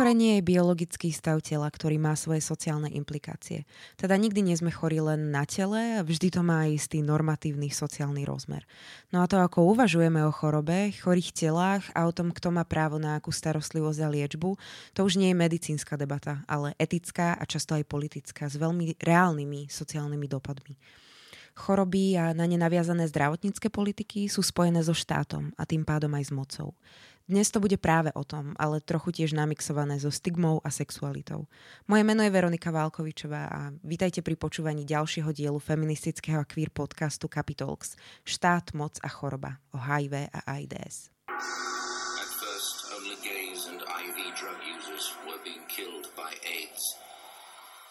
Ochorenie je biologický stav tela, ktorý má svoje sociálne implikácie. Teda nikdy nie sme chorí len na tele, vždy to má istý normatívny sociálny rozmer. No a to, ako uvažujeme o chorobe, chorých telách a o tom, kto má právo na akú starostlivosť a liečbu, to už nie je medicínska debata, ale etická a často aj politická s veľmi reálnymi sociálnymi dopadmi. Choroby a na ne naviazané zdravotnícke politiky sú spojené so štátom a tým pádom aj s mocou. Dnes to bude práve o tom, ale trochu tiež namixované so stigmou a sexualitou. Moje meno je Veronika Válkovičová a vítajte pri počúvaní ďalšieho dielu feministického a queer podcastu Capitalx Štát, moc a choroba o HIV a AIDS. AIDS.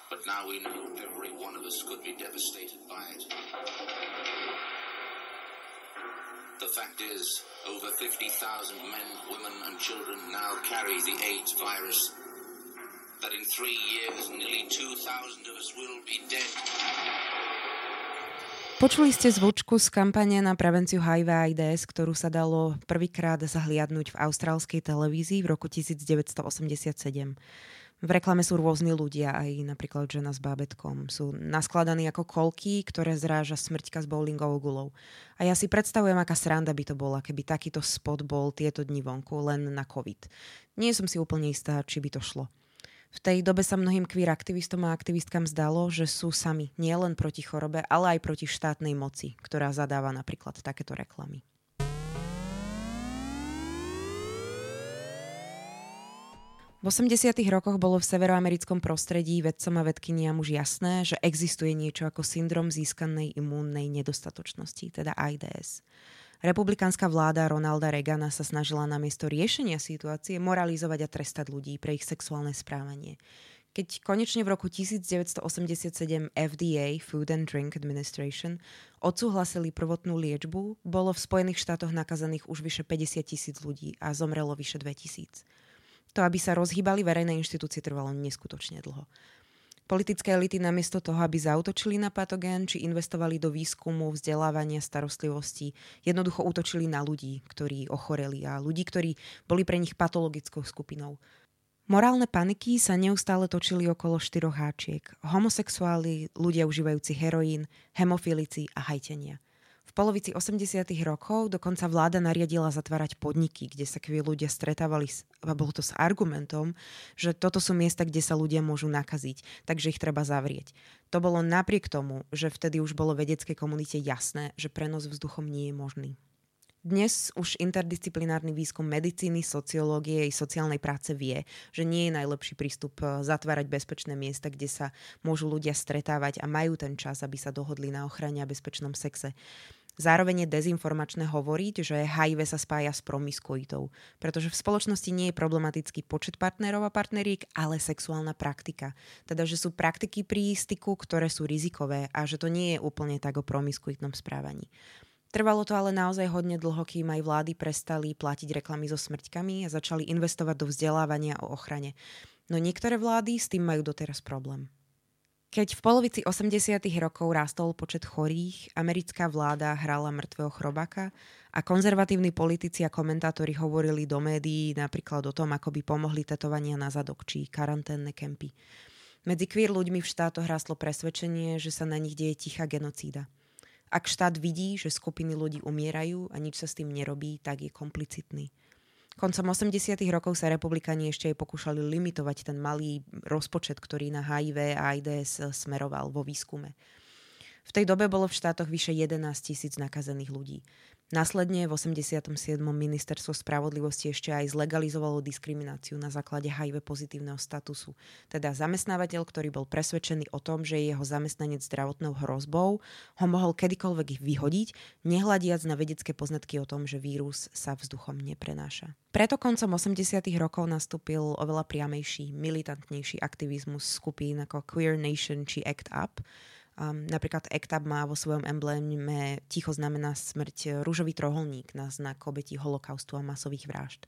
But now we know every one of us could be devastated by it. The fact is, over 50,000 men, women, and children now carry the AIDS virus. That in three years, nearly 2,000 of us will be dead. Počuli ste zvučku z kampane na prevenciu HIV AIDS, ktorú sa dalo prvýkrát zahliadnúť v austrálskej televízii v roku 1987. V reklame sú rôzni ľudia, aj napríklad žena s bábetkom. Sú naskladaní ako kolky, ktoré zráža smrťka s bowlingovou gulou. A ja si predstavujem, aká sranda by to bola, keby takýto spot bol tieto dni vonku len na COVID. Nie som si úplne istá, či by to šlo. V tej dobe sa mnohým queer aktivistom a aktivistkám zdalo, že sú sami nielen proti chorobe, ale aj proti štátnej moci, ktorá zadáva napríklad takéto reklamy. V 80. rokoch bolo v severoamerickom prostredí vedcom a vedkyniam už jasné, že existuje niečo ako syndrom získanej imúnnej nedostatočnosti, teda AIDS. Republikánska vláda Ronalda Reagana sa snažila namiesto riešenia situácie moralizovať a trestať ľudí pre ich sexuálne správanie. Keď konečne v roku 1987 FDA, Food and Drink Administration, odsúhlasili prvotnú liečbu, bolo v Spojených štátoch nakazaných už vyše 50 tisíc ľudí a zomrelo vyše 2 tisíc. To, aby sa rozhýbali verejné inštitúcie, trvalo neskutočne dlho. Politické elity namiesto toho, aby zautočili na patogén či investovali do výskumu, vzdelávania, starostlivosti, jednoducho útočili na ľudí, ktorí ochoreli a ľudí, ktorí boli pre nich patologickou skupinou. Morálne paniky sa neustále točili okolo štyroch háčiek. Homosexuáli, ľudia užívajúci heroín, hemofilici a hajtenia – polovici 80. rokov dokonca vláda nariadila zatvárať podniky, kde sa kví ľudia stretávali, a bolo to s argumentom, že toto sú miesta, kde sa ľudia môžu nakaziť, takže ich treba zavrieť. To bolo napriek tomu, že vtedy už bolo vedeckej komunite jasné, že prenos vzduchom nie je možný. Dnes už interdisciplinárny výskum medicíny, sociológie i sociálnej práce vie, že nie je najlepší prístup e, zatvárať bezpečné miesta, kde sa môžu ľudia stretávať a majú ten čas, aby sa dohodli na ochrane a bezpečnom sexe. Zároveň je dezinformačné hovoriť, že HIV sa spája s promiskuitou, pretože v spoločnosti nie je problematický počet partnerov a partneriek, ale sexuálna praktika. Teda, že sú praktiky pri styku, ktoré sú rizikové a že to nie je úplne tak o promiskuitnom správaní. Trvalo to ale naozaj hodne dlho, kým aj vlády prestali platiť reklamy so smrťkami a začali investovať do vzdelávania o ochrane. No niektoré vlády s tým majú doteraz problém. Keď v polovici 80. rokov rástol počet chorých, americká vláda hrala mŕtvého chrobáka a konzervatívni politici a komentátori hovorili do médií napríklad o tom, ako by pomohli tetovania na zadok či karanténne kempy. Medzi queer ľuďmi v štátoch rastlo presvedčenie, že sa na nich deje tichá genocída. Ak štát vidí, že skupiny ľudí umierajú a nič sa s tým nerobí, tak je komplicitný. Koncom 80. rokov sa republikáni ešte aj pokúšali limitovať ten malý rozpočet, ktorý na HIV a AIDS smeroval vo výskume. V tej dobe bolo v štátoch vyše 11 tisíc nakazených ľudí. Následne v 87. ministerstvo spravodlivosti ešte aj zlegalizovalo diskrimináciu na základe HIV pozitívneho statusu. Teda zamestnávateľ, ktorý bol presvedčený o tom, že je jeho zamestnanec zdravotnou hrozbou, ho mohol kedykoľvek vyhodiť, nehľadiac na vedecké poznatky o tom, že vírus sa vzduchom neprenáša. Preto koncom 80. rokov nastúpil oveľa priamejší, militantnejší aktivizmus skupín ako Queer Nation či ACT UP, Um, napríklad ECTAB má vo svojom embléme ticho znamená smrť rúžový troholník na znak obetí holokaustu a masových vražd.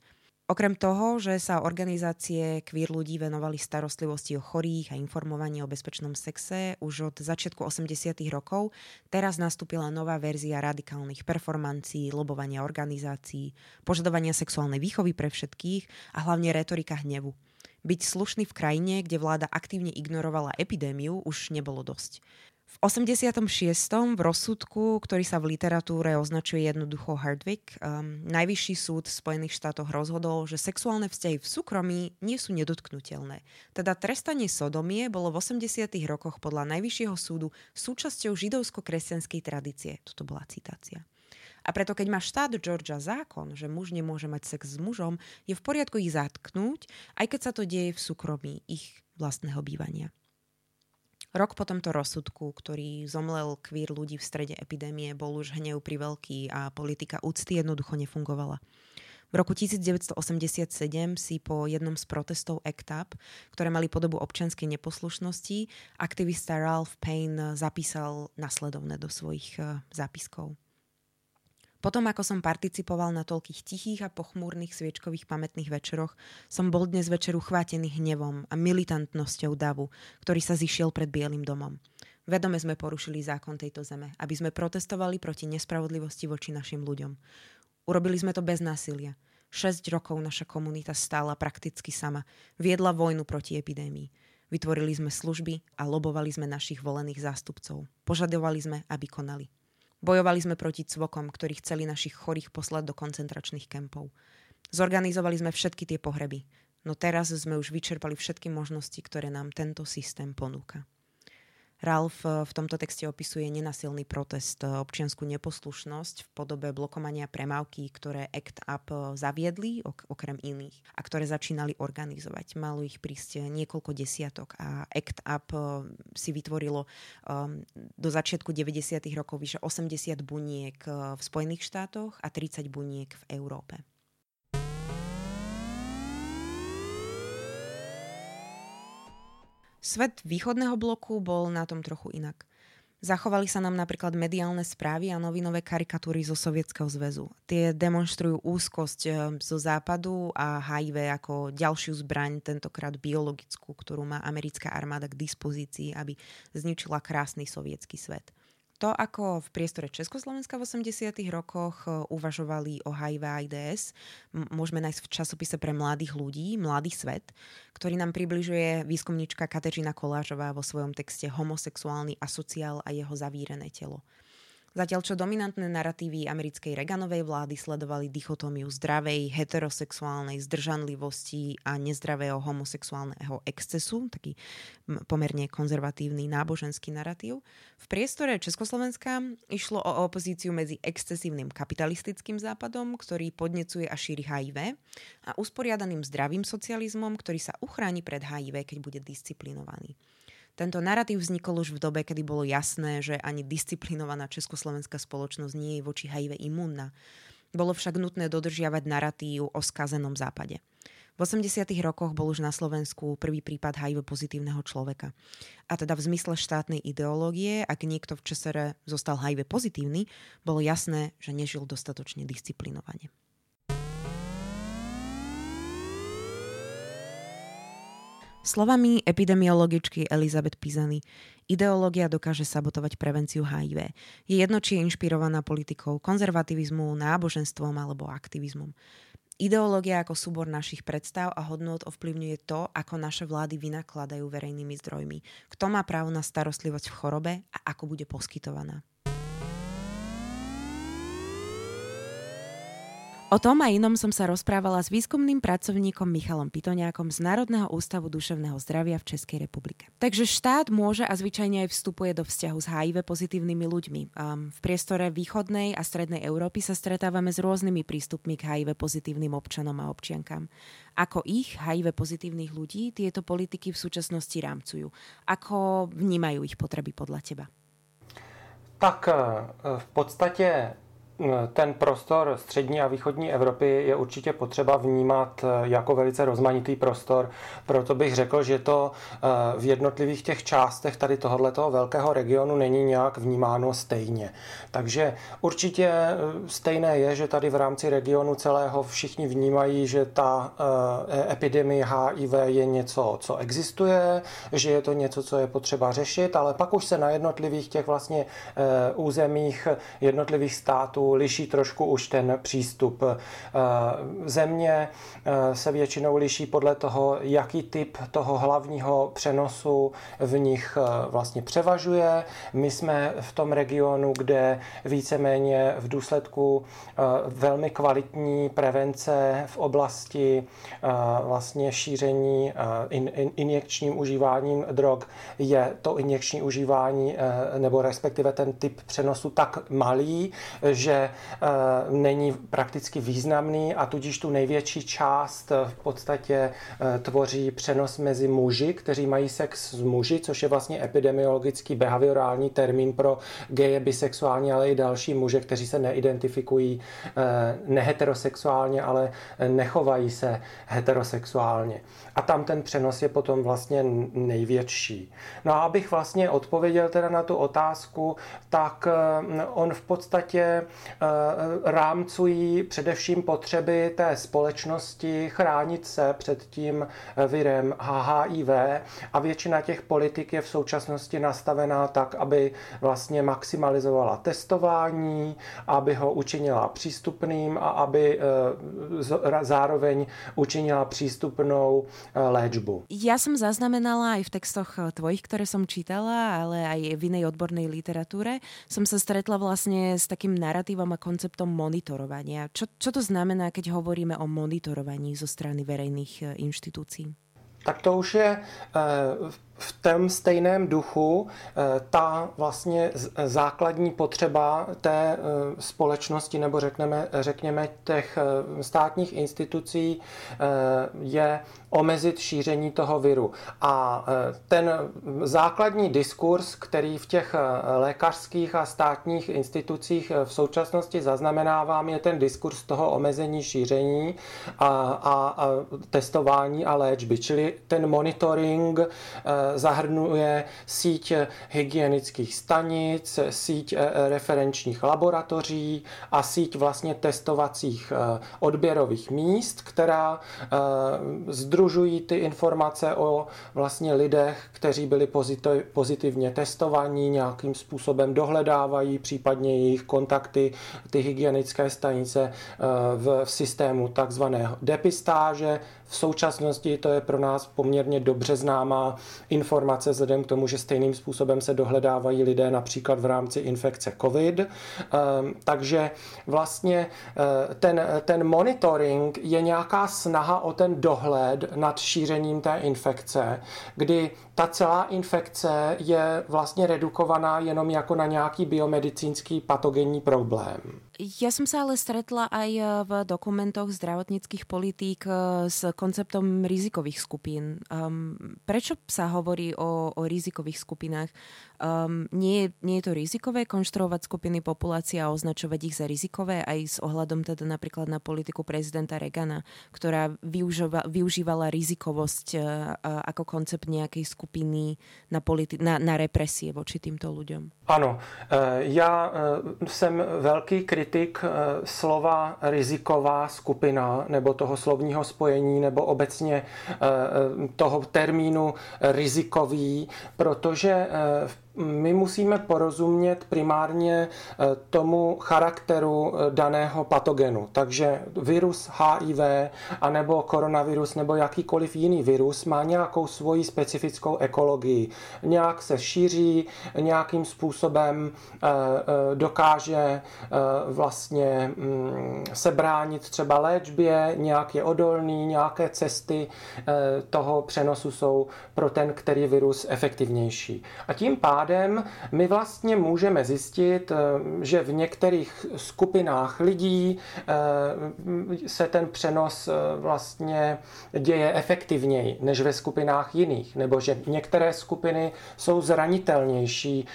Okrem toho, že sa organizácie queer ľudí venovali starostlivosti o chorých a informovanie o bezpečnom sexe už od začiatku 80. rokov, teraz nastúpila nová verzia radikálnych performancií, lobovania organizácií, požadovania sexuálnej výchovy pre všetkých a hlavne retorika hnevu. Byť slušný v krajine, kde vláda aktívne ignorovala epidémiu, už nebolo dosť. V 86. v rozsudku, ktorý sa v literatúre označuje jednoducho Hardwick, um, najvyšší súd v Spojených štátoch rozhodol, že sexuálne vzťahy v súkromí nie sú nedotknutelné. Teda trestanie sodomie bolo v 80. rokoch podľa najvyššieho súdu súčasťou židovsko-kresťanskej tradície. Toto bola citácia. A preto, keď má štát Georgia zákon, že muž nemôže mať sex s mužom, je v poriadku ich zatknúť, aj keď sa to deje v súkromí ich vlastného bývania. Rok po tomto rozsudku, ktorý zomlel kvír ľudí v strede epidémie, bol už hnev pri veľký a politika úcty jednoducho nefungovala. V roku 1987 si po jednom z protestov ACT UP, ktoré mali podobu občianskej neposlušnosti, aktivista Ralph Payne zapísal nasledovné do svojich eh, zápiskov. Potom, ako som participoval na toľkých tichých a pochmúrnych sviečkových pamätných večeroch, som bol dnes večeru chvátený hnevom a militantnosťou davu, ktorý sa zišiel pred Bielým domom. Vedome sme porušili zákon tejto zeme, aby sme protestovali proti nespravodlivosti voči našim ľuďom. Urobili sme to bez násilia. 6 rokov naša komunita stála prakticky sama. Viedla vojnu proti epidémii. Vytvorili sme služby a lobovali sme našich volených zástupcov. Požadovali sme, aby konali. Bojovali sme proti cvokom, ktorí chceli našich chorých poslať do koncentračných kempov. Zorganizovali sme všetky tie pohreby, no teraz sme už vyčerpali všetky možnosti, ktoré nám tento systém ponúka. Ralph eh, v tomto texte opisuje nenasilný protest, eh, občianskú neposlušnosť v podobe blokovania premávky, ktoré ACT UP eh, zaviedli, ok- okrem iných, a ktoré začínali organizovať. Malo ich prísť niekoľko desiatok a ACT UP si vytvorilo um, do začiatku 90. rokov vyše 80 buniek v Spojených štátoch a 30 buniek v Európe. Svet východného bloku bol na tom trochu inak. Zachovali sa nám napríklad mediálne správy a novinové karikatúry zo Sovietskeho zväzu. Tie demonstrujú úzkosť eh, zo západu a HIV ako ďalšiu zbraň, tentokrát biologickú, ktorú má americká armáda k dispozícii, aby zničila krásny sovietský svet to, ako v priestore Československa v 80. rokoch e, uvažovali o HIV AIDS, môžeme nájsť v časopise pre mladých ľudí, Mladý svet, ktorý nám približuje výskumníčka Kateřina Kolážová vo svojom texte Homosexuálny asociál a jeho zavírené telo. Zatiaľ čo dominantné narratívy americkej Reaganovej vlády sledovali dichotómiu zdravej, heterosexuálnej zdržanlivosti a nezdravého homosexuálneho excesu, taký pomerne konzervatívny náboženský narratív. V priestore Československa išlo o opozíciu medzi excesívnym kapitalistickým západom, ktorý podnecuje a šíri HIV, a usporiadaným zdravým socializmom, ktorý sa uchráni pred HIV, keď bude disciplinovaný. Tento narratív vznikol už v dobe, kedy bolo jasné, že ani disciplinovaná československá spoločnosť nie je voči HIV imúnna. Bolo však nutné dodržiavať narratív o skazenom západe. V 80. rokoch bol už na Slovensku prvý prípad HIV pozitívneho človeka. A teda v zmysle štátnej ideológie, ak niekto v ČSR zostal HIV pozitívny, bolo jasné, že nežil dostatočne disciplinovane. Slovami epidemiologičky Elizabeth Pizany, ideológia dokáže sabotovať prevenciu HIV. Je jedno, či je inšpirovaná politikou, konzervativizmu, náboženstvom alebo aktivizmom. Ideológia ako súbor našich predstav a hodnot ovplyvňuje to, ako naše vlády vynakladajú verejnými zdrojmi, kto má právo na starostlivosť v chorobe a ako bude poskytovaná. O tom a inom som sa rozprávala s výskumným pracovníkom Michalom Pitoniakom z Národného ústavu duševného zdravia v Českej republike. Takže štát môže a zvyčajne aj vstupuje do vzťahu s HIV pozitívnymi ľuďmi. Um, v priestore východnej a strednej Európy sa stretávame s rôznymi prístupmi k HIV pozitívnym občanom a občiankám. Ako ich, HIV pozitívnych ľudí, tieto politiky v súčasnosti rámcujú? Ako vnímajú ich potreby podľa teba? Tak eh, v podstatě ten prostor střední a východní Evropy je určitě potřeba vnímat eh, jako velice rozmanitý prostor. Proto bych řekl, že to eh, v jednotlivých těch částech tady tohoto velkého regionu není nějak vnímáno stejně. Takže určitě eh, stejné je, že tady v rámci regionu celého všichni vnímají, že ta epidemie HIV je něco, co existuje, že je to něco, co je potřeba řešit, ale pak už se na jednotlivých těch vlastně územích jednotlivých států liší trošku už ten přístup. Eh, země eh, se většinou liší podle toho, jaký typ toho hlavního přenosu v nich eh, vlastně převažuje. My jsme v tom regionu, kde víceméně v důsledku velmi kvalitní prevence v oblasti vlastně šíření injekčním užíváním drog je to injekční užívání nebo respektive ten typ přenosu tak malý, že eh, není prakticky významný a tudíž tu největší část eh, v podstatě eh, tvoří přenos mezi muži, kteří mají sex s muži, což je vlastně epidemiologický behaviorální termín pro geje, bisexuální, ale i další muže, kteří se neidentifikují neheterosexuálně, ale nechovají se heterosexuálně. A tam ten přenos je potom vlastně největší. No a abych vlastně odpověděl teda na tu otázku, tak on v podstatě Eh, rámcují především potřeby té společnosti chránit se před tím virem HIV a většina těch politik je v současnosti nastavená tak, aby vlastně maximalizovala testování, aby ho učinila přístupným a aby eh, zároveň učinila přístupnou eh, léčbu. Já jsem zaznamenala i v textoch tvojich, které jsem čítala, ale i v jiné odborné literatuře, jsem se stretla vlastně s takým narratívom narratívom a konceptom monitorovania. Čo, čo to znamená, keď hovoríme o monitorovaní zo strany verejných e, inštitúcií? Tak to už je e, v tom stejném duchu e, ta vlastně základní potřeba té společnosti nebo řekneme, řekněme těch státních institucí je omezit šíření toho viru. A ten základní diskurs, který v těch lékařských a státních institucích v současnosti zaznamenávám, je ten diskurs toho omezení šíření a, a, a testování a léčby. Čili ten monitoring zahrnuje síť hygienických stanic, síť referenčních laboratoří a síť vlastně testovacích odběrových míst, která združují ty informace o vlastně lidech, kteří byli pozitivně testovaní, nějakým způsobem dohledávají případně jejich kontakty, ty hygienické stanice v systému takzvaného depistáže, v současnosti to je pro nás poměrně dobře známá informace vzhledem k tomu, že stejným způsobem se dohledávají lidé například v rámci infekce COVID. Ehm, takže vlastně eh, ten, ten monitoring je nějaká snaha o ten dohled nad šířením té infekce, kdy ta celá infekce je vlastně redukovaná jenom jako na nějaký biomedicínský patogenní problém. Ja som sa ale stretla aj eh, v dokumentoch zdravotníckých politík eh, s konceptom rizikových skupín. Um, prečo sa hovorí o, o rizikových skupinách? Um, nie, nie je to rizikové konštruovať skupiny populácie a označovať ich za rizikové aj s ohľadom teda napríklad na politiku prezidenta Regana, ktorá využíva, využívala rizikovosť uh, ako koncept nejakej skupiny na, politi- na, na represie voči týmto ľuďom. Ano, já jsem velký kritik slova riziková skupina nebo toho slovního spojení nebo obecně toho termínu rizikový, protože v my musíme porozumět primárně eh, tomu charakteru eh, daného patogenu. Takže virus HIV, anebo koronavirus, nebo jakýkoliv jiný virus má nějakou svoji specifickou ekologii. Nějak se šíří, nějakým způsobem eh, dokáže vlastně mm, se bránit třeba léčbě, nějak je odolný, nějaké cesty toho přenosu jsou pro ten, který virus efektivnější. A tím pádem my vlastně můžeme zjistit, eh, že v některých skupinách lidí eh, se ten přenos eh, vlastně děje efektivněji než ve skupinách jiných, nebo že některé skupiny jsou zranitelnější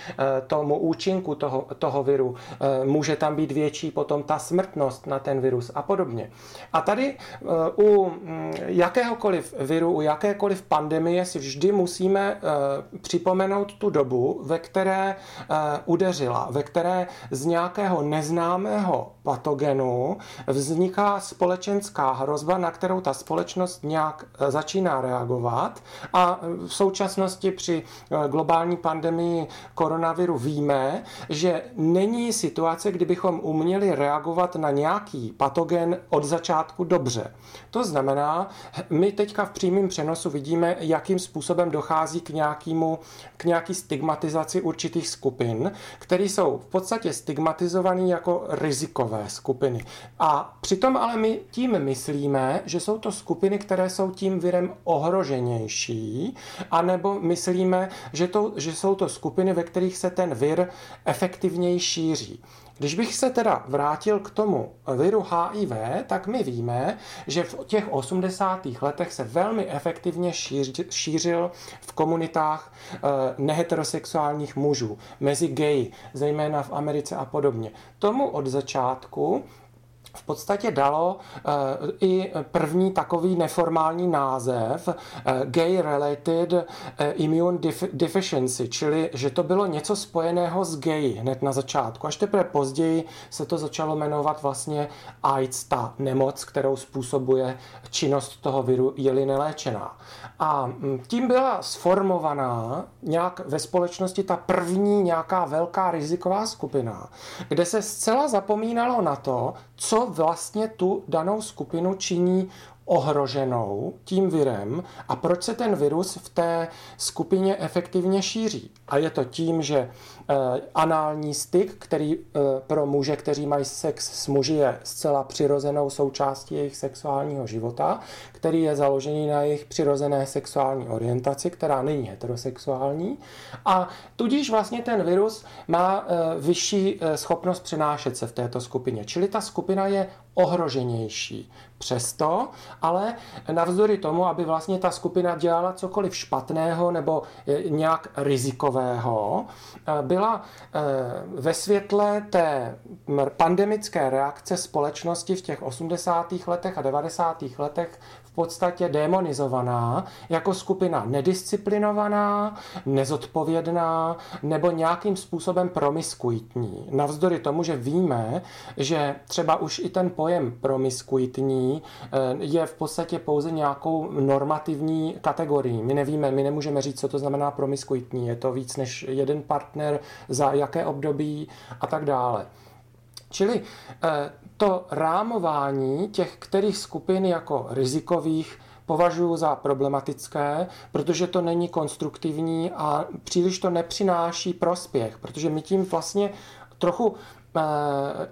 tomu účinku toho, toho viru. Může tam být větší potom ta smrtnost na ten virus a podobně. A tady u mm, jakéhokoliv viru, u jakékoliv pandemie si vždy musíme připomenout tu dobu, ve které uh, udeřila, ve které z nějakého neznámého patogenu vzniká společenská hrozba, na kterou ta společnost nějak uh, začíná reagovat. A v současnosti při globální pandemii koronaviru víme, že není situace, kdybychom uměli reagovat na nějaký patogen od začátku dobře. To znamená, my teďka v přímém přenosu vidíme, jakým způsobem dochází k nějakému, k nějaký stigmatizaci určitých skupin, které jsou v podstatě stigmatizované jako rizikové skupiny. A přitom ale my tím myslíme, že jsou to skupiny, které jsou tím virem ohroženější, anebo myslíme, že, to, že jsou to skupiny, ve kterých se ten vir efektivněji šíří. Když bych se teda vrátil k tomu viru HIV, tak my víme, že v těch 80. letech se velmi efektivně šířil v komunitách eh, neheterosexuálních mužů, mezi gay, zejména v Americe a podobně. Tomu od začátku v podstatě dalo eh, i první takový neformální název eh, Gay Related eh, Immune Deficiency, čili že to bylo něco spojeného s gay hned na začátku. Až teprve později se to začalo jmenovat vlastně AIDS, ta nemoc, kterou způsobuje činnost toho viru, je-li neléčená. A hm, tím byla sformovaná nějak ve společnosti ta první nějaká velká riziková skupina, kde se zcela zapomínalo na to, co vlastně tu danou skupinu činí ohroženou tím virem a proč se ten virus v té skupině efektivně šíří. A je to tím, že anální styk, který eh, pro muže, kteří mají sex s muži, je zcela přirozenou součástí jejich sexuálního života, který je založený na jejich přirozené sexuální orientaci, která není heterosexuální. A tudíž vlastně ten virus má eh, vyšší schopnost přenášet se v této skupině. Čili ta skupina je ohroženější. Přesto, ale navzdory tomu, aby vlastně ta skupina dělala cokoliv špatného nebo nějak rizikového, byla eh, ve světle té pandemické reakce společnosti v těch 80. letech a 90. letech podstatě demonizovaná jako skupina nedisciplinovaná, nezodpovědná nebo nějakým způsobem promiskuitní. Navzdory tomu, že víme, že třeba už i ten pojem promiskuitní eh, je v podstatě pouze nějakou normativní kategorií. My nevíme, my nemůžeme říct, co to znamená promiskuitní. Je to víc než jeden partner, za jaké období a tak dále. Čili eh, to rámování těch kterých skupin jako rizikových považuji za problematické, protože to není konstruktivní a příliš to nepřináší prospěch, protože my tím vlastně trochu eh,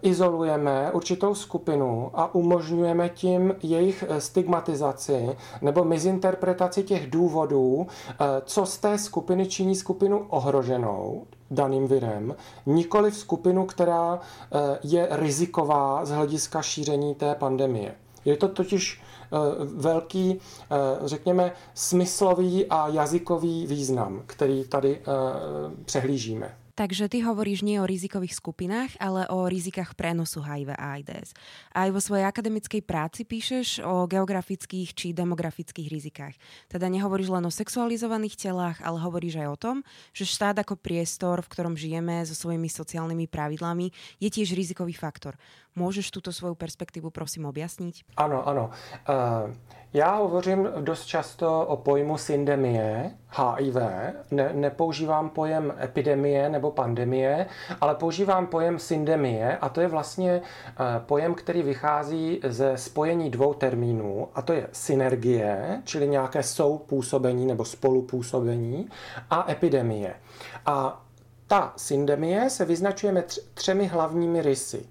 izolujeme určitou skupinu a umožňujeme tím jejich stigmatizaci nebo mizinterpretaci těch důvodů, eh, co z té skupiny činí skupinu ohroženou daným virem, nikoli v skupinu, která eh, je riziková z hlediska šíření té pandemie. Je to totiž eh, velký, eh, řekněme, smyslový a jazykový význam, který tady přehlížíme. Takže ty hovoríš nie o rizikových skupinách, ale o rizikách prenosu HIV a AIDS. Aj vo svojej akademickej práci píšeš o geografických či demografických rizikách. Teda nehovoríš len o sexualizovaných telách, ale hovoríš aj o tom, že štát ako priestor, v ktorom žijeme so svojimi sociálnymi pravidlami, je tiež rizikový faktor. Můžeš tuto svou perspektivu prosím objasnit? Ano, ano. Uh, já hovořím dost často o pojmu syndemie. HIV, ne, nepoužívám pojem epidemie nebo pandemie, ale používám pojem syndemie a to je vlastně eh, pojem, který vychází ze spojení dvou termínů a to je synergie, čili nějaké soupůsobení nebo spolupůsobení a epidemie. A ta syndemie se vyznačuje třemi hlavními rysy.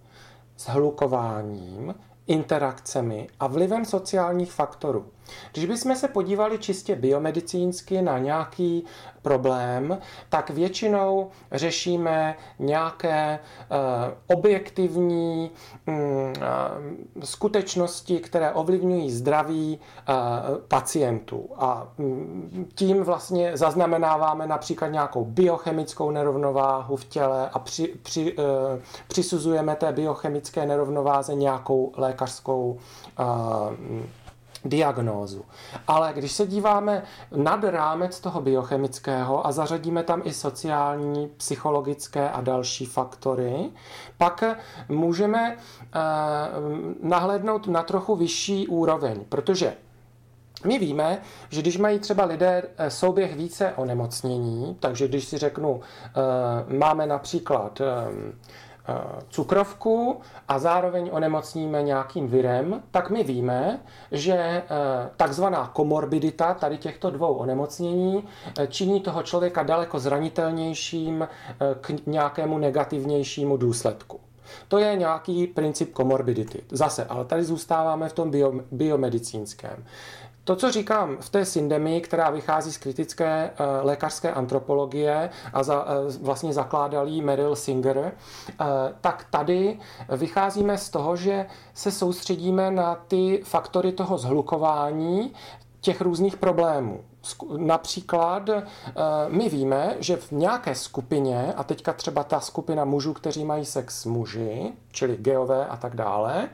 Shlukováním, interakcemi a vlivem sociálních faktorů. Když bychom se podívali čistě biomedicínsky na nějaký problém, tak většinou řešíme nějaké uh, objektivní um, uh, skutečnosti, které ovlivňují zdraví uh, pacientů. A um, tím vlastně zaznamenáváme například nějakou biochemickou nerovnováhu v těle a při, při, přisuzujeme té biochemické nerovnováze nějakou lékařskou uh, diagnózu. Ale když se díváme nad rámec toho biochemického a zařadíme tam i sociální, psychologické a další faktory, pak můžeme eh, nahlédnout na trochu vyšší úroveň, protože my víme, že když mají třeba lidé eh, souběh více onemocnění, takže když si řeknu, eh, máme například Eh, cukrovku a zároveň onemocníme nějakým virem, tak my víme, že eh, takzvaná komorbidita tady těchto dvou onemocnění eh, činí toho člověka daleko zranitelnějším k nějakému negativnějšímu důsledku. To je nějaký princip komorbidity. Zase, ale tady zůstáváme v tom bio, biomedicínském. To, co říkám v té syndemii, která vychází z kritické uh, lékařské antropologie a za, uh, vlastně zakládal jí Meryl Singer, uh, tak tady vycházíme z toho, že se soustředíme na ty faktory toho zhlukování těch různých problémů. Například my víme, že v nějaké skupině, a teďka třeba ta skupina mužů, kteří mají sex muži, čili geové a tak dále,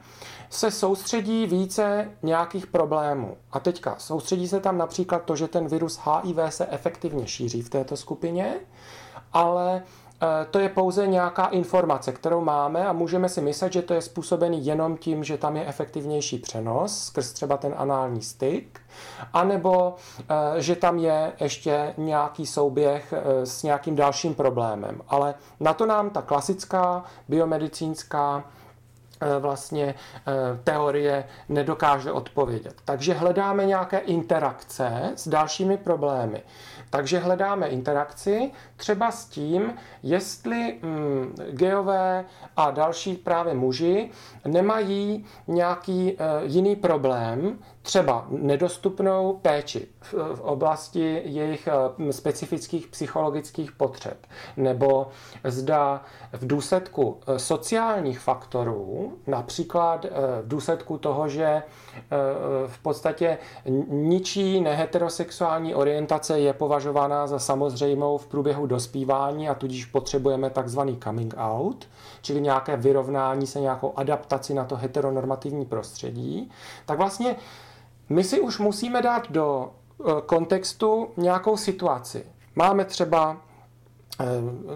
se soustředí více nějakých problémů. A teďka soustředí se tam například to, že ten virus HIV se efektivně šíří v této skupině, ale e, to je pouze nějaká informace, kterou máme a můžeme si myslet, že to je způsobený jenom tím, že tam je efektivnější přenos skrz třeba ten anální styk, anebo e, že tam je ještě nějaký souběh e, s nějakým dalším problémem. Ale na to nám ta klasická biomedicínská Eh, vlastně eh, teorie nedokáže odpovědět. Takže hledáme nějaké interakce s dalšími problémy. Takže hledáme interakci třeba s tím, jestli mm, geové a další právě muži nemají nějaký uh, jiný problém, třeba nedostupnou péči v, v oblasti jejich uh, specifických psychologických potřeb, nebo zda v důsledku uh, sociálních faktorů, například v důsledku toho, že v podstatě ničí neheterosexuální orientace je považována za samozřejmou v průběhu dospívání a tudíž potřebujeme takzvaný coming out, čili nějaké vyrovnání se, nějakou adaptaci na to heteronormativní prostředí, tak vlastně my si už musíme dát do eh, kontextu nějakou situaci. Máme třeba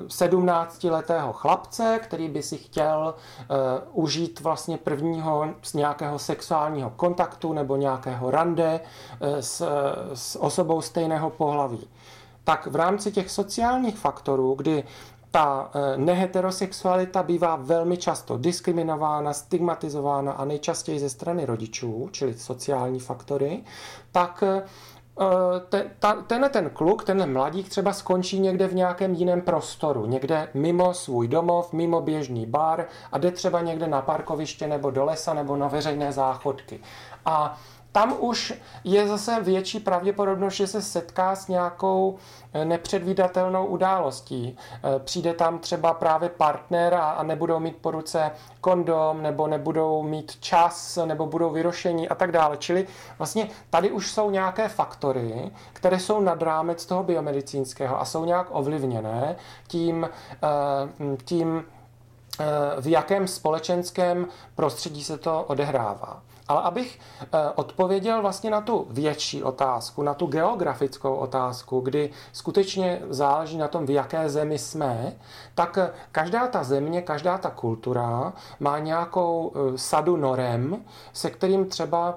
17-letého chlapce, který by si chtěl uh, užít vlastně prvního z nějakého sexuálního kontaktu nebo nějakého rande uh, s, s osobou stejného pohlaví. Tak v rámci těch sociálních faktorů, kdy ta neheterosexualita bývá velmi často diskriminována, stigmatizována a nejčastěji ze strany rodičů, čili sociální faktory, tak Eh, ten, ta, tenhle ten kluk, tenhle mladík třeba skončí někde v nějakém jiném prostoru, někde mimo svůj domov, mimo běžný bar a jde třeba někde na parkoviště nebo do lesa nebo na veřejné záchodky. A tam už je zase větší pravděpodobnost, že se setká s nějakou eh, nepředvídatelnou událostí. Eh, přijde tam třeba právě partner a, nebudou mít po ruce kondom, nebo nebudou mít čas, nebo budou vyrošení a tak dále. Čili vlastně tady už jsou nějaké faktory, které jsou nad rámec toho biomedicínského a jsou nějak ovlivněné tím, eh, tím v jakém společenském prostředí se to odehrává. Ale abych odpověděl vlastně na tu větší otázku, na tu geografickou otázku, kdy skutečně záleží na tom, v jaké zemi jsme, tak každá ta země, každá ta kultura má nějakou sadu norem, se kterým třeba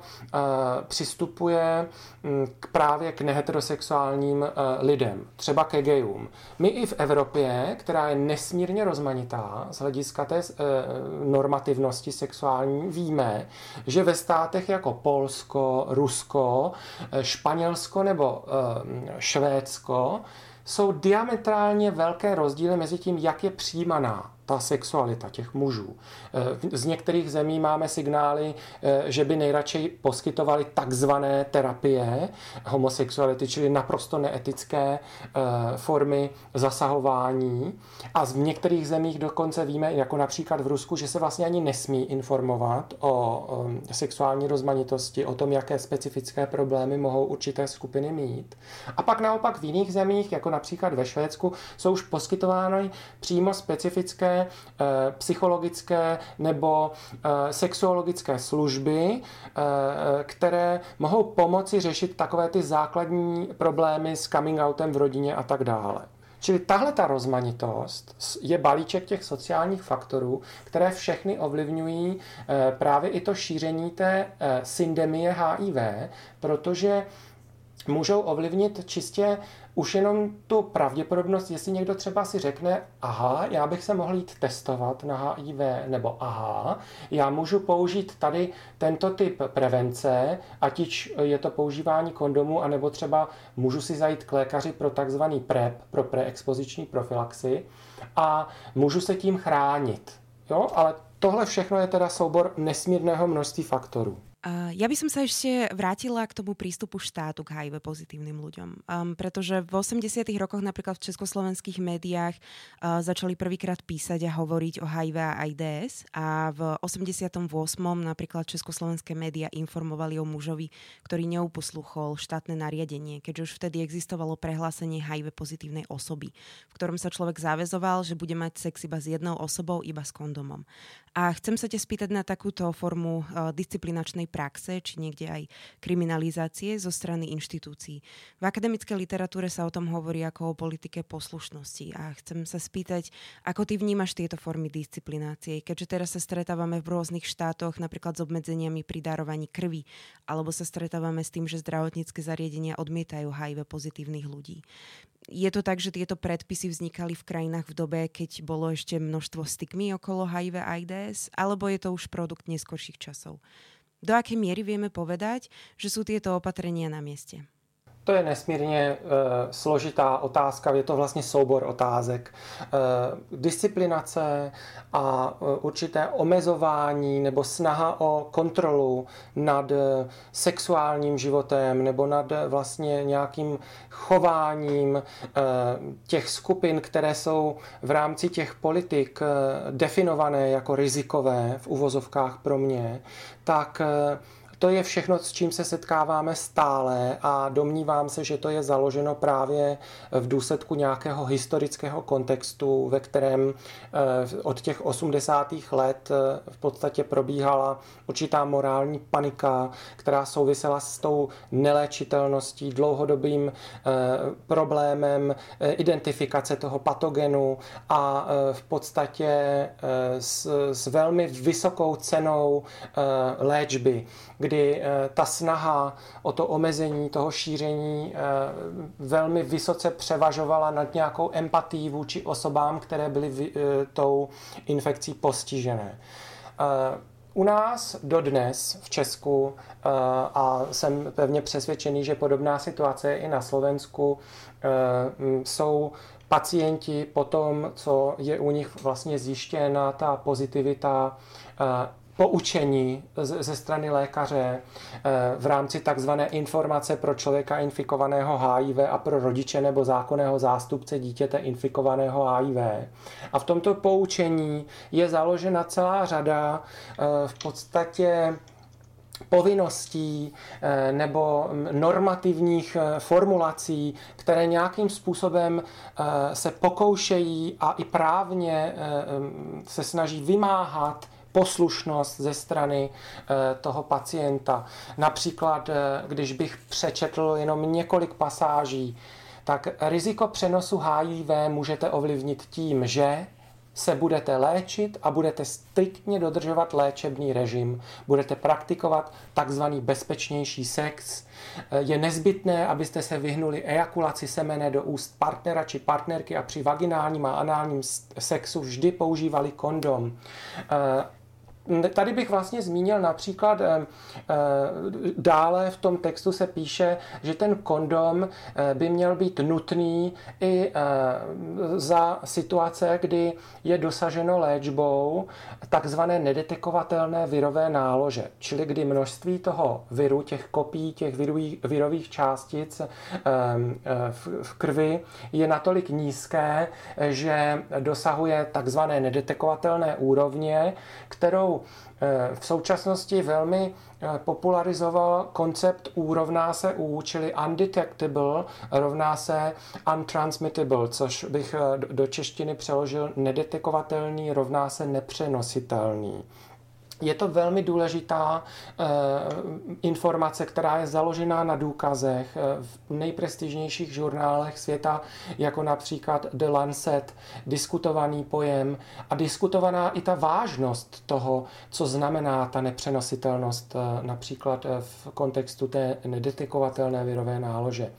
přistupuje mm, k právě k neheterosexuálním lidem, třeba ke gejům. My i v Evropě, která je nesmírně rozmanitá z hlediska té eh, normativnosti sexuální, víme, že ve státech jako Polsko, Rusko, eh, Španělsko nebo eh, Švédsko jsou diametrálně velké rozdíly mezi tím, jak je přijímaná ta sexualita těch mužů. Eh, z některých zemí máme signály, eh, že by nejradši poskytovali takzvané terapie homosexuality, čili naprosto neetické eh, formy zasahování. A z některých zemích dokonce víme, jako například v Rusku, že se vlastně ani nesmí informovat o sexuální rozmanitosti, o tom, jaké specifické problémy mohou určité skupiny mít. A pak naopak v jiných zemích, jako například ve Švédsku, jsou už poskytovány přímo specifické Eh, psychologické nebo eh, sexuologické služby, eh, které mohou pomoci řešit takové ty základní problémy s coming outem v rodině a tak dále. Čili tahle ta rozmanitost je balíček těch sociálních faktorů, které všechny ovlivňují právě i to šíření té syndemie HIV, protože můžou ovlivnit čistě už jenom tu pravděpodobnost, jestli někdo třeba si řekne, aha, já bych se mohl jít testovat na HIV, nebo aha, já můžu použít tady tento typ prevence, ať je to používání kondomu, anebo třeba můžu si zajít k lékaři pro takzvaný PrEP, pro preexpoziční profilaxi a můžu se tím chránit. Jo, ale tohle všechno je teda soubor nesmírného množství faktorů. Ja by som sa ešte vrátila k tomu prístupu štátu k HIV pozitívnym ľuďom. Um, pretože v 80 rokoch napríklad v československých médiách uh, začali prvýkrát písať a hovoriť o HIV a AIDS a v 88. napríklad československé médiá informovali o mužovi, ktorý neuposluchol štátne nariadenie, keďže už vtedy existovalo prehlásenie HIV pozitívnej osoby, v ktorom sa človek záväzoval, že bude mať sex iba s jednou osobou, iba s kondomom. A chcem sa te spýtať na takúto formu uh, disciplinačnej praxe, či niekde aj kriminalizácie zo strany inštitúcií. V akademickej literatúre sa o tom hovorí ako o politike poslušnosti a chcem sa spýtať, ako ty vnímaš tieto formy disciplinácie, keďže teraz sa stretávame v rôznych štátoch napríklad s obmedzeniami pri darovaní krvi, alebo sa stretávame s tým, že zdravotnícke zariadenia odmietajú HIV pozitívnych ľudí je to tak, že tieto predpisy vznikali v krajinách v dobe, keď bolo ešte množstvo stigmy okolo HIV a AIDS, alebo je to už produkt neskorších časov? Do akej miery vieme povedať, že sú tieto opatrenia na mieste? To je nesmírně e, složitá otázka, je to vlastně soubor otázek. E, disciplinace a e, určité omezování nebo snaha o kontrolu nad sexuálním životem nebo nad vlastně nějakým chováním e, těch skupin, které jsou v rámci těch politik e, definované jako rizikové v uvozovkách pro mě, tak e, to je všechno, s čím se setkáváme stále a domnívám se, že to je založeno právě v důsledku nějakého historického kontextu, ve kterém eh, od těch 80. let eh, v podstatě probíhala určitá morální panika, která souvisela s tou neléčitelností, dlouhodobým eh, problémem identifikace toho patogenu a v podstatě s, s velmi vysokou cenou léčby kdy eh, ta snaha o to omezení toho šíření eh, velmi vysoce převažovala nad nějakou empatií vůči osobám, které byly eh, tou infekcí postižené. U nás dodnes v Česku, a jsem pevně přesvědčený, že podobná situace je i na Slovensku, jsou pacienti po tom, co je u nich vlastně zjištěna ta pozitivita poučení ze strany lékaře eh, v rámci takzvané informace pro člověka infikovaného HIV a pro rodiče nebo zákonného zástupce dítěte infikovaného HIV. A v tomto poučení je založena celá řada eh, v podstatě povinností eh, nebo normativních formulací, které nějakým způsobem se pokoušejí a i právně se snaží vymáhat poslušnost ze strany eh, toho pacienta. Například, když bych přečetl jenom několik pasáží, tak riziko přenosu HIV můžete ovlivnit tím, že se budete léčit a budete striktně dodržovat léčebný režim. Budete praktikovat takzvaný bezpečnější sex. Je nezbytné, abyste se vyhnuli ejakulaci semene do úst partnera či partnerky a při vaginálním a análním sexu vždy používali kondom. Tady bych vlastně zmínil například, eh, eh, dále v tom textu se píše, že ten kondom eh, by měl být nutný i za situace, kdy je dosaženo léčbou takzvané nedetekovatelné virové nálože, čili kdy množství toho viru, těch kopí, těch virových, částic v krvi je natolik nízké, že dosahuje takzvané nedetekovatelné úrovně, kterou Eh, v současnosti velmi eh, popularizoval koncept U rovná se U, čili undetectable rovná se untransmittable, což bych eh, do češtiny přeložil nedetekovatelný rovná se nepřenositelný. Je to velmi důležitá eh, informace, která je založená na důkazech eh, v nejprestižnějších žurnálech světa, jako například The Lancet, diskutovaný pojem a diskutovaná i ta vážnost toho, co znamená ta nepřenositelnost, eh, například v kontextu té nedetekovatelné virové nálože.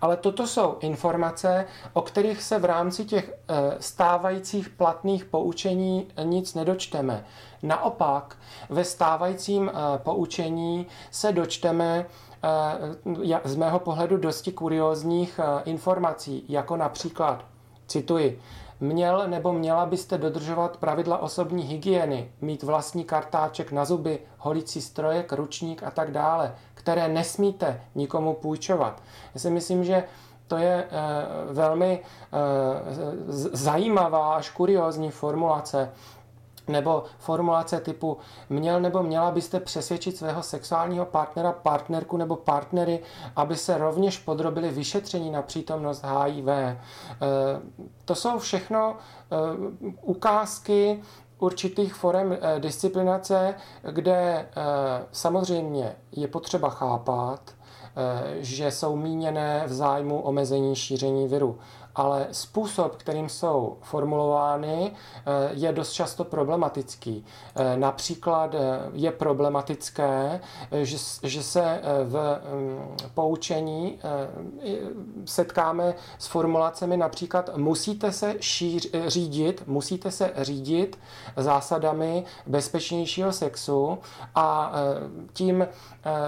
Ale toto jsou informace, o kterých se v rámci těch stávajících platných poučení nic nedočteme. Naopak ve stávajícím eh, poučení se dočteme eh, z mého pohledu dosti kuriózních eh, informací, jako například, cituji, Měl nebo měla byste dodržovat pravidla osobní hygieny, mít vlastní kartáček na zuby, holicí strojek, ručník a tak dále, které nesmíte nikomu půjčovat. Já si myslím, že to je velmi zajímavá až kuriózní formulace nebo formulace typu měl nebo měla byste přesvědčit svého sexuálního partnera, partnerku nebo partnery, aby se rovněž podrobili vyšetření na přítomnost HIV. E, to jsou všechno e, ukázky určitých forem e, disciplinace, kde samozřejmě je potřeba chápat, že jsou míněné v zájmu omezení šíření viru ale způsob, kterým jsou formulovány, eh, je dost často problematický. Eh, například eh, je problematické, že, se v mm, poučení setkáme s formulacemi například musíte se šíř, řídit, musíte se řídit zásadami bezpečnějšího sexu a tím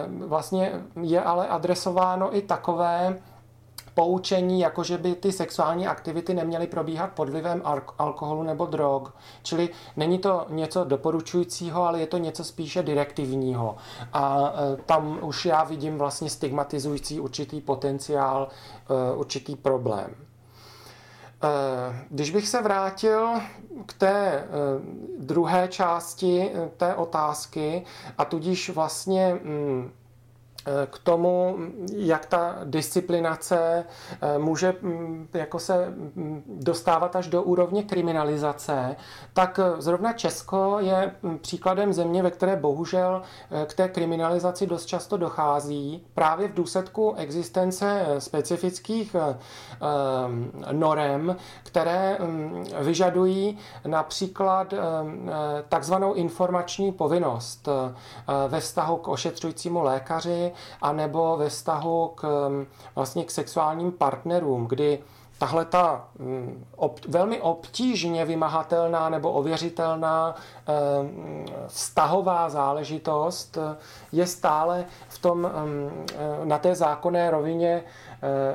vlastně je ale adresováno i takové poučení, jako že by ty sexuální aktivity neměly probíhat pod vlivem alkoholu nebo drog. Čili není to něco doporučujícího, ale je to něco spíše direktivního. A e, tam už já vidím vlastně stigmatizující určitý potenciál, e, určitý problém. E, když bych se vrátil k té druhé části té otázky a tudíž vlastně mm, k tomu, jak ta disciplinace eh, může mm, jako se mm, dostávat až do úrovně kriminalizace, tak eh, zrovna Česko je mm, příkladem země, ve které bohužel k té kriminalizaci dost často dochází právě v důsledku existence specifických norem, které vyžadují například takzvanou informační povinnost ve vztahu k ošetřujícímu lékaři, anebo ve vztahu k, mm, vlastně k sexuálním partnerům, kdy tahle ta mm, ob, velmi obtížně vymahatelná nebo ověřitelná e, vztahová záležitost je stále v tom, e, na té zákonné rovině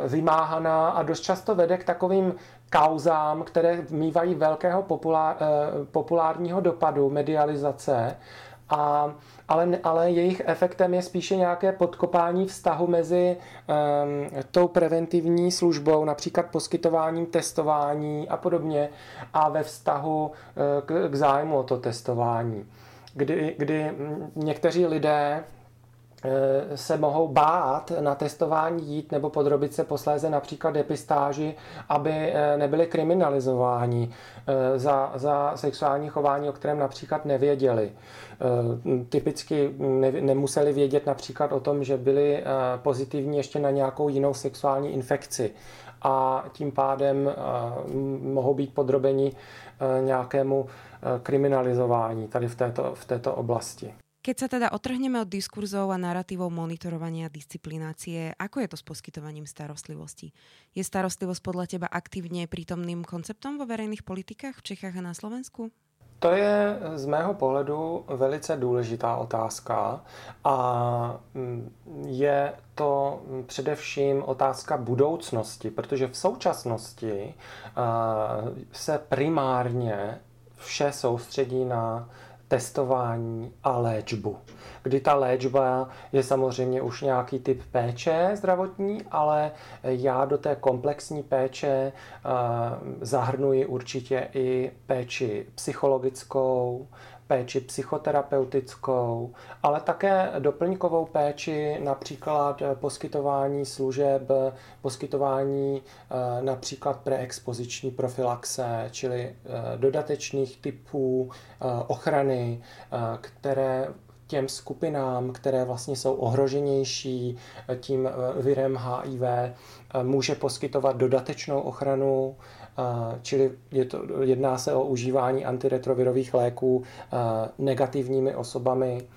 vymáhaná a dost často vede k takovým kauzám, které mývají velkého populár, populárního dopadu medializace. A ale, ale jejich efektem je spíše nějaké podkopání vztahu mezi um, tou preventivní službou, například poskytováním testování a podobně, a ve vztahu uh, k, k zájmu o to testování. Kdy, kdy někteří lidé se mohou bát na testování jít nebo podrobit se posléze například depistáži, aby eh, nebyli kriminalizováni eh, za, za sexuální chování, o kterém například nevěděli. Typicky ne, nemuseli vědět například o tom, že byli pozitivní ještě na nějakou jinou sexuální infekci a tím pádem mohou být podrobeni nějakému kriminalizování tady v této, v této oblasti. Keď sa teda otrhneme od diskurzov a narratívov monitorovania a disciplinácie, ako je to s poskytovaním starostlivosti? Je starostlivosť podľa teba aktívne prítomným konceptom vo verejných politikách v Čechách a na Slovensku? To je z mého pohledu velice důležitá otázka a mm, je to především otázka budoucnosti, protože v současnosti se primárně vše soustředí na testování a léčbu. Kdy ta léčba je samozřejmě už nějaký typ péče zdravotní, ale já do té komplexní péče eh, zahrnuji určitě i péči psychologickou, péči psychoterapeutickou, ale také doplňkovou péči, například poskytování služeb, poskytování eh, například preexpoziční profilaxe, čili eh, dodatečných typů eh, ochrany, které těm skupinám, které vlastně jsou ohroženější tím virem HIV, může poskytovat dodatečnou ochranu, čili je to, jedná se o užívání antiretrovirových léků negativními osobami.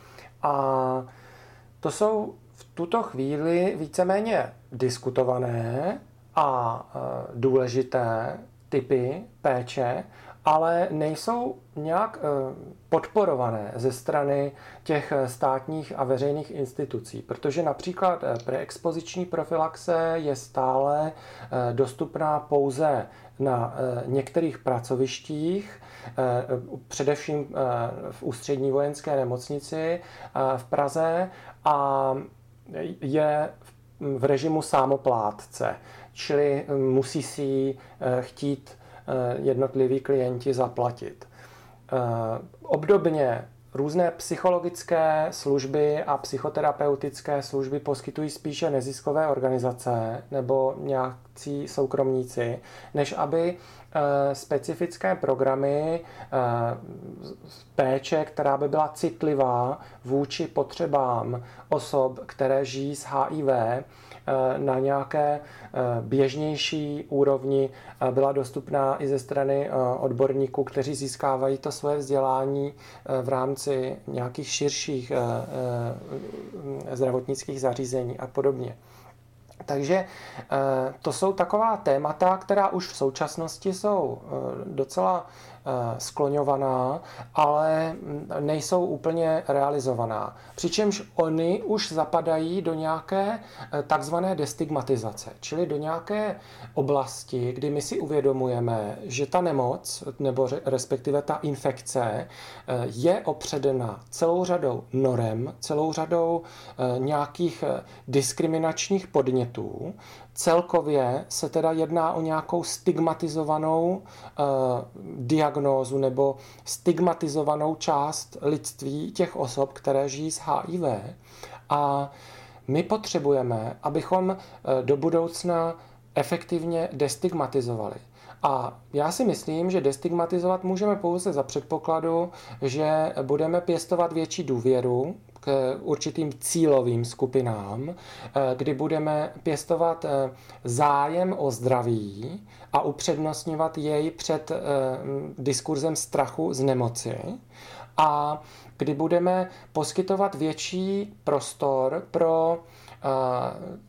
A to jsou v tuto chvíli víceméně diskutované a důležité typy péče, ale nejsou nějak eh, podporované ze strany těch eh, státních a veřejných institucí, protože například eh, preexpoziční profilaxe je stále dostupná pouze na některých pracovištích, především v ústřední vojenské nemocnici v Praze a je v režimu sámoplátce, čili musí si ji chtít jednotliví klienti zaplatit. Eh, obdobně Různé psychologické služby a psychoterapeutické služby poskytují spíše neziskové organizace nebo nějakí soukromníci, než aby eh, specifické programy péče, která by byla citlivá vůči potřebám osob, které žijí s HIV, Eh, na nějaké eh, běžnější úrovni eh, byla dostupná i ze strany odborníků, kteří získávají to svoje vzdělání v rámci nějakých širších zdravotnických zařízení a podobně. Takže to jsou taková témata, která už v současnosti jsou docela Eh, skloňovaná, ale nejsou úplně realizovaná. Přičemž oni už zapadají do nějaké eh, takzvané destigmatizace, čili do nějaké oblasti, kdy my si uvědomujeme, že ta nemoc, nebo respektive ta infekce, eh, je opředena celou řadou norem, celou řadou nějakých diskriminačních podnětů, Celkově se teda jedná o nějakou stigmatizovanou uh, diagnózu nebo stigmatizovanou část lidství těch osob, které žijí s HIV. A my potřebujeme, abychom uh, do budoucna efektivně destigmatizovali. A já si myslím, že destigmatizovat můžeme pouze za předpokladu, že budeme pěstovat větší důvěru k určitým cílovým skupinám, eh, kdy budeme pěstovat eh, zájem o zdraví a upřednostňovat jej před eh, diskurzem strachu z nemoci. A kdy budeme poskytovat větší prostor pro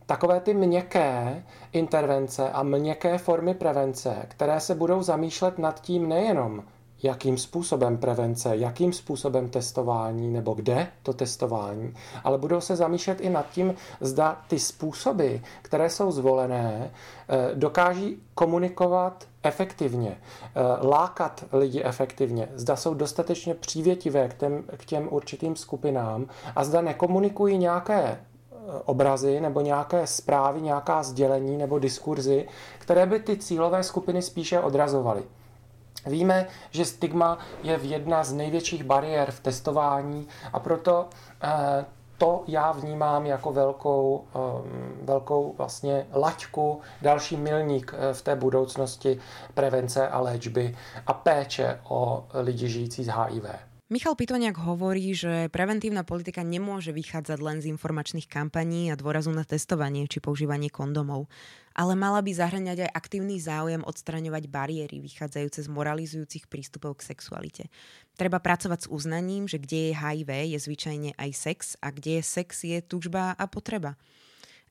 takové ty měkké intervence a měkké formy prevence, které se budou zamýšlet nad tím nejenom, jakým způsobem prevence, jakým způsobem testování nebo kde to testování, ale budou se zamýšlet i nad tím, zda ty způsoby, které jsou zvolené, eh, dokáží komunikovat efektivně, eh, lákat lidi efektivně, zda jsou dostatečně přívětivé k těm, k těm určitým skupinám a zda nekomunikují nějaké eh, obrazy nebo nějaké zprávy, nějaká sdělení nebo diskurzy, které by ty cílové skupiny spíše odrazovaly. Víme, že stigma je jedna z největších bariér v testování a proto eh, to já vnímám jako velkou, velkou vlastně laťku, další milník v té budoucnosti prevence a léčby a péče o lidi žijící z HIV. Michal Pitoniak hovorí, že preventívna politika nemôže vychádzať len z informačných kampaní a dôrazu na testovanie či používanie kondomov, ale mala by zahrňať aj aktívny záujem odstraňovať bariéry vychádzajúce z moralizujúcich prístupov k sexualite. Treba pracovať s uznaním, že kde je HIV je zvyčajne aj sex a kde je sex je tužba a potreba.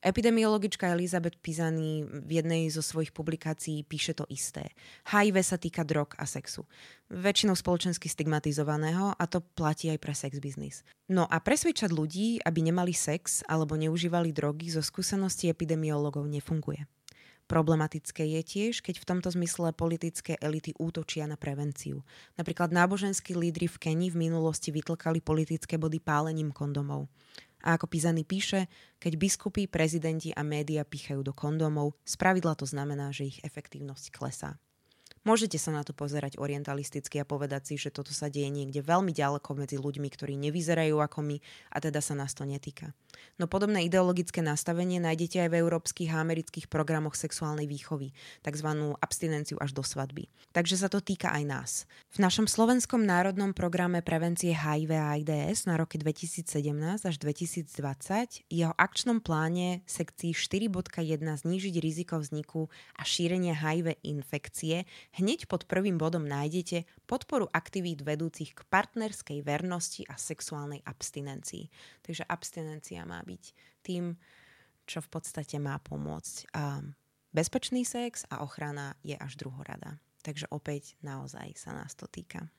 Epidemiologička Elizabeth Pizani v jednej zo svojich publikácií píše to isté. HIV sa týka drog a sexu. Väčšinou spoločensky stigmatizovaného a to platí aj pre sex biznis. No a presvedčať ľudí, aby nemali sex alebo neužívali drogy zo skúseností epidemiologov nefunguje. Problematické je tiež, keď v tomto zmysle politické elity útočia na prevenciu. Napríklad náboženskí lídry v Keni v minulosti vytlkali politické body pálením kondomov. A ako Pizany píše, keď biskupy, prezidenti a média pichajú do kondómov, spravidla to znamená, že ich efektívnosť klesá. Môžete sa na to pozerať orientalisticky a povedať si, že toto sa deje niekde veľmi ďaleko medzi ľuďmi, ktorí nevyzerajú ako my a teda sa nás to netýka. No podobné ideologické nastavenie nájdete aj v európskych a amerických programoch sexuálnej výchovy, tzv. abstinenciu až do svadby. Takže sa to týka aj nás. V našom slovenskom národnom programe prevencie HIV a AIDS na roky 2017 až 2020 jeho akčnom pláne sekcii 4.1 znížiť riziko vzniku a šírenia HIV infekcie Hneď pod prvým bodom nájdete podporu aktivít vedúcich k partnerskej vernosti a sexuálnej abstinencii. Takže abstinencia má byť tým, čo v podstate má pomôcť. Bezpečný sex a ochrana je až druhorada. Takže opäť naozaj sa nás to týka.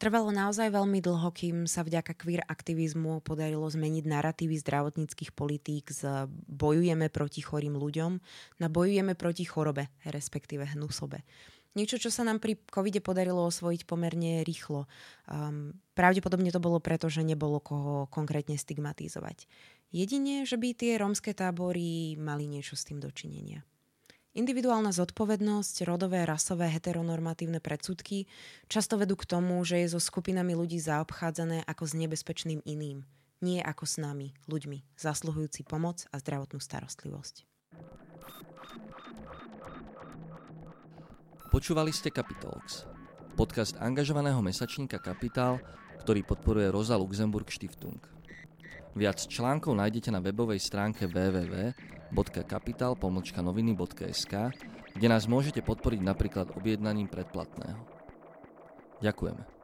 Trvalo naozaj veľmi dlho, kým sa vďaka queer aktivizmu podarilo zmeniť narratívy zdravotníckých politík z bojujeme proti chorým ľuďom na bojujeme proti chorobe, respektíve hnusobe. Niečo, čo sa nám pri covide podarilo osvojiť pomerne rýchlo. Um, pravdepodobne to bolo preto, že nebolo koho konkrétne stigmatizovať. Jedine, že by tie rómske tábory mali niečo s tým dočinenia. Individuálna zodpovednosť, rodové, rasové, heteronormatívne predsudky často vedú k tomu, že je so skupinami ľudí zaobchádzané ako s nebezpečným iným, nie ako s nami, ľuďmi, zasluhujúci pomoc a zdravotnú starostlivosť. Počúvali ste Capitalx, podcast angažovaného mesačníka Kapitál, ktorý podporuje Rosa Luxemburg Stiftung. Viac článkov nájdete na webovej stránke www www.kapital.noviny.sk, kde nás môžete podporiť napríklad objednaním predplatného. Ďakujeme.